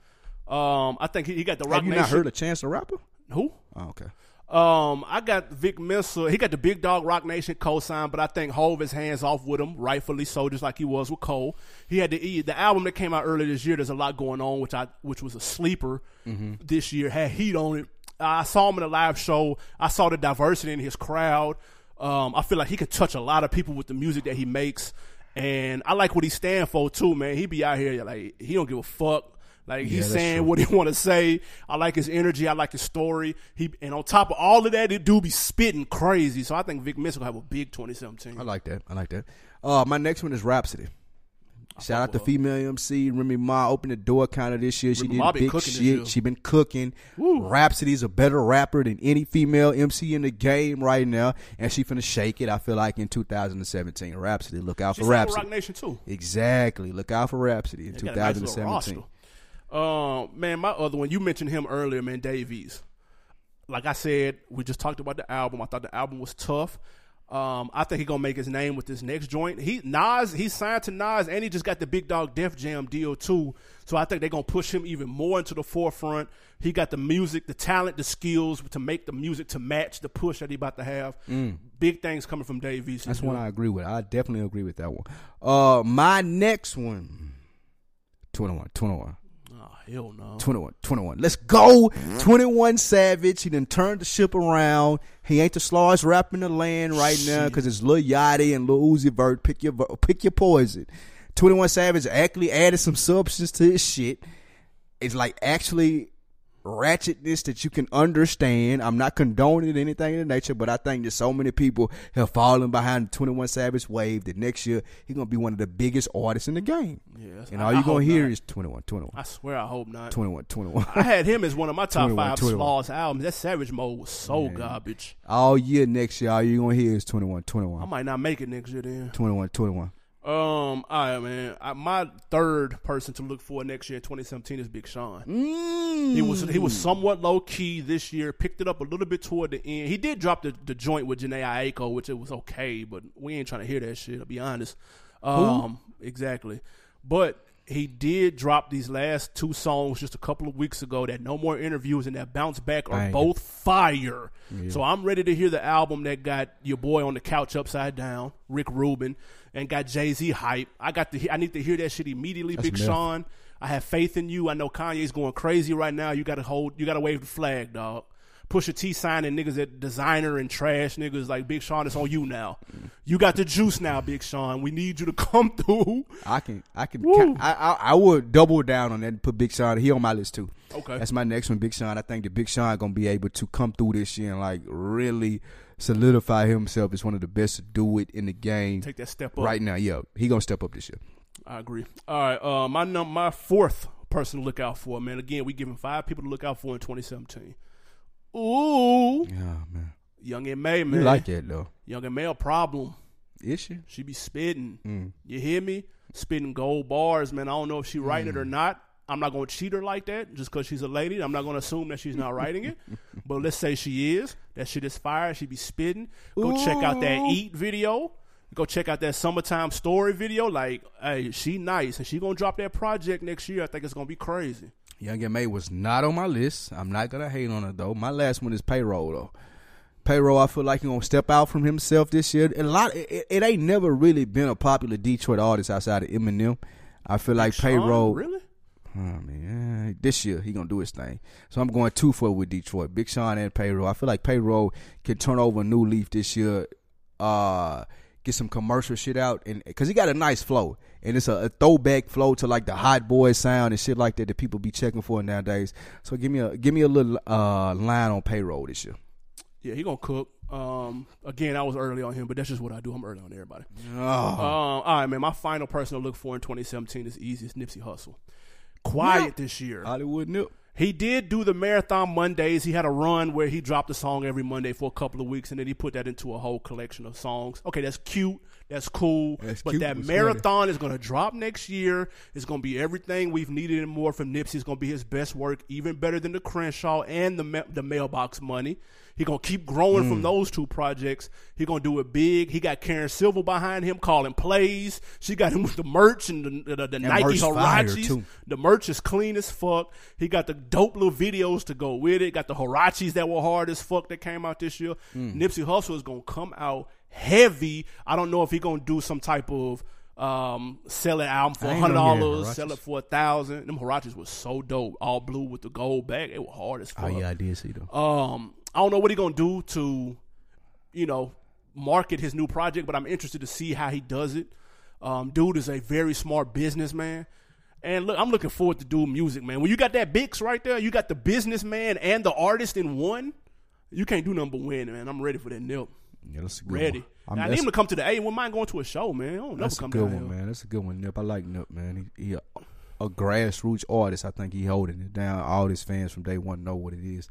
Um, I think he, he got the Rock Have you Nation. not heard of Chance the Rapper? Who? Oh, okay. Um, I got Vic Mensa. He got the Big Dog Roc Nation co-sign, but I think Hove is hands off with him, rightfully so, just like he was with Cole. He had the the album that came out earlier this year. There's a lot going on, which I which was a sleeper this year. Had heat on it. I saw him in a live show. I saw the diversity in his crowd. Um, I feel like he could touch a lot of people with the music that he makes, and I like what he stand for too, man. He be out here like he don't give a fuck. Like Yeah, he's that's saying true. what he want to say. I like his energy. I like his story. He and on top of all of that, the dude be spitting crazy. So I think Vic Mensa gonna have a big 2017. I like that. I like that. Uh, my next one is Rapsody. Shout out to female MC Remy Ma. Opened the door kind of this year. She Remy did Ma big cooking this year. shit. She been cooking. Rapsody's a better rapper than any female MC in the game right now, and she finna shake it. I feel like in 2017. Rapsody, look out She for Rapsody. Roc Nation too. Exactly, look out for Rapsody in They got a nice little 2017. Um, man, my other one, you mentioned him earlier, man, Dave East. Like I said, we just talked about the album. I thought the album was tough. Um, I think he gonna make his name with this next joint. He Nas, he signed to Nas, and he just got the Big Dog Def Jam deal too. So I think they're gonna push him even more into the forefront. He got the music, the talent, the skills to make the music to match the push that he about to have. Big things coming from Dave East. Mm. That's one I agree with. I definitely agree with that one. Uh, my next one, 21, 21. Oh hell no. 21, 21. Let's go. 21 Savage. He done turned the ship around. He ain't the slowest rapper in the land right now because it's Lil Yachty and Lil Uzi Vert. Pick your pick your poison. 21 Savage actually added some substance to his shit. It's like actually ratchetness that you can understand. I'm not condoning anything in the nature, but I think that so many people have fallen behind the 21 Savage wave that next year he's gonna be one of the biggest artists in the game. Yes, And all you're gonna hear not. is 21, 21. I swear, I hope not. 21, 21. I had him as one of my top 21, five 21. smallest albums. That Savage Mode was so garbage. all year next year, all you're gonna hear is 21, 21. I might not make it next year then. 21, 21. Um, all right, man. I, my third person to look for next year in 2017 is Big Sean. Mm. He was he was somewhat low key this year. Picked it up a little bit toward the end. He did drop the, the joint with Jhené Aiko, which it was okay, but we ain't trying to hear that shit. To be honest, um, exactly. But he did drop these last two songs just a couple of weeks ago. That no more interviews and that bounce back are both fire. So I'm ready to hear the album that got your boy on the couch upside down, Rick Rubin, and got Jay Z hype. I got to. I need to hear that shit immediately. Big myth. Sean. I have faith in you. I know Kanye's going crazy right now. You got to hold. You got to wave the flag, dog. Pusha T signing niggas at Desiigner and trash niggas like Big Sean. It's on you now. You got the juice now, Big Sean. We need you to [laughs] come through. I can, I can, Woo. I, I, I would double down on that and put Big Sean. He on my list too. Okay. That's my next one, Big Sean. I think that Big Sean gonna be able to come through this year and like really solidify himself as one of the best to do it in the game Take that step up. right now. Yeah, he gonna step up this year. I agree. All right. Uh, my num- my fourth person to look out for, man. Again, we giving five people to look out for in 2017. Ooh, Yeah, man. Young M.A, man. You like that though? Young M.A a problem. Is she? She be spitting. Mm. You hear me? Spitting gold bars, man. I don't know if she writing Mm. it or not. I'm not going to cheat her like that just because she's a lady. I'm not going to assume that she's not writing it. [laughs] but let's say she is. That shit is fire. She be spitting. Go check out that Eat video. Go check out that Summertime Story video. Like, hey, she nice. And she going to drop that project next year. I think it's going to be crazy. Young M.A was not on my list. I'm not gonna hate on her though. My last one is payroll though. Payroll, I feel like he gonna step out from himself this year. And a lot, it, it ain't never really been a popular Detroit artist outside of Eminem. I feel like payroll. Really? Oh man, this year he gonna do his thing. So I'm going two for with Detroit, Big Sean and Payroll. I feel like Payroll can turn over a new leaf this year. Uh, get some commercial shit out, and because he got a nice flow, and it's a, a throwback flow to like the Hot Boy sound and shit like that that people be checking for nowadays. So give me a give me a little uh line on Payroll this year. Yeah, he gonna cook. Um, again, I was early on him, but that's just what I do. I'm early on everybody. Oh, Um, all right, man. My final person to look for in 2017 is easy. It's Nipsey Hussle. Quiet this year. Hollywood Nip. He did do the marathon Mondays. He had a run where he dropped a song every Monday for a couple of weeks, and then he put that into a whole collection of songs. Okay, that's cute. That's cool. That's but cute. that marathon is going to drop next year. It's going to be everything we've needed and more from Nipsey. It's going to be his best work, even better than the Crenshaw and the ma- the mailbox money. He gonna keep growing Mm. from those two projects. He gonna do it big. He got Karen Civil behind him calling plays. She got him with the merch and the, the, the Nike merch fire, Huaraches. too. The merch is clean as fuck. He got the dope little videos to go with it. Got the Huaraches that were hard as fuck that came out this year. Mm. Nipsey Hussle is gonna come out heavy. I don't know if he gonna do some type of um sell an album for hundred know he had dollars, sell it for a thousand. Them Huaraches was so dope, all blue with the gold back. They were hard as fuck. Oh yeah, I did see them. Um, I don't know what he gonna do to, you know, market his new project, but I'm interested to see how he does it. Um, dude is a very smart businessman. And look, I'm looking forward to doing music, man. When you got that Bix right there, you got the businessman and the artist in one. You can't do number but win, man. I'm ready for that nip. Yeah, that's a good Ready. One. I mean, I need him to come to the A. Wouldn't mind going to a show, man. I don't that's a good one, man. That's a good one, Nip. I like Nip, man. He, he a, a grassroots artist. I think he holding it down. All his fans from day one know what it is.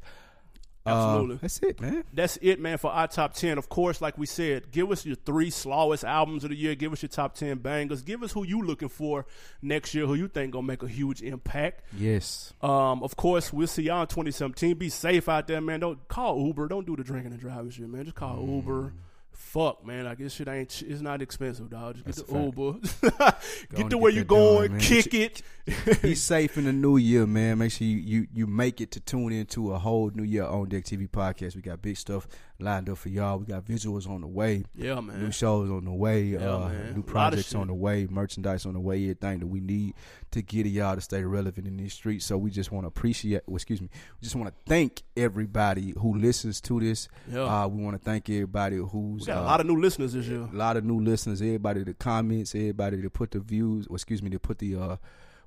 Uh, Absolutely. that's it, man. That's it, man, for our top 10. Of course, like we said, give us your three slowest albums of the year. Give us your top 10 bangers. Give us who you looking for next year, who you think going to make a huge impact. Yes. Um, of course, we'll see y'all in 2017. Be safe out there, man. Don't call Uber. Don't do the drinking and driving shit, man. Just call Uber. Fuck, man. Like, this shit ain't, it's not expensive, dog. Just get That's the Uber. [laughs] get to where you that done, going. man. kick it. Be [laughs] safe in the new year, man. Make sure you, you you make it to tune into a whole new year on Deck TV podcast. We got big stuff lined up for y'all. We got visuals on the way. Yeah, man. New shows on the way, Yeah, uh, man. New projects on the way, merchandise on the way, everything that we need to get y'all to stay relevant in these streets. So we just want to appreciate, well, excuse me, we just want to thank everybody who listens to this. Yeah. Uh, we want to thank everybody who's We got uh, a lot of new listeners this year. a lot of new listeners, everybody that comments, everybody that put the views, or excuse me, that put the uh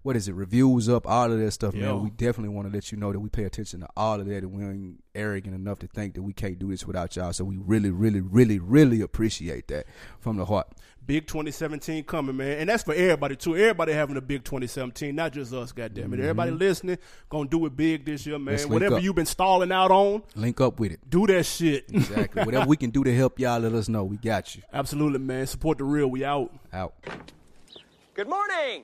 what is it, reviews up, all of that stuff, Yeah. man. We definitely want to let you know that we pay attention to all of that and we ain't arrogant enough to think that we can't do this without y'all. So we really, really, really, really appreciate that from the heart. Big 2017 coming, man. And that's for everybody, too. Everybody having a big 2017, not just us, goddamn it. Everybody listening, gonna do it big this year, man. Mm-hmm. Let's link Whatever up. you've been stalling out on, Link up with it. do that shit. Exactly. Whatever we can do to help y'all, let us know. We got you. Absolutely, man. Support the real. We out. Out. Good morning.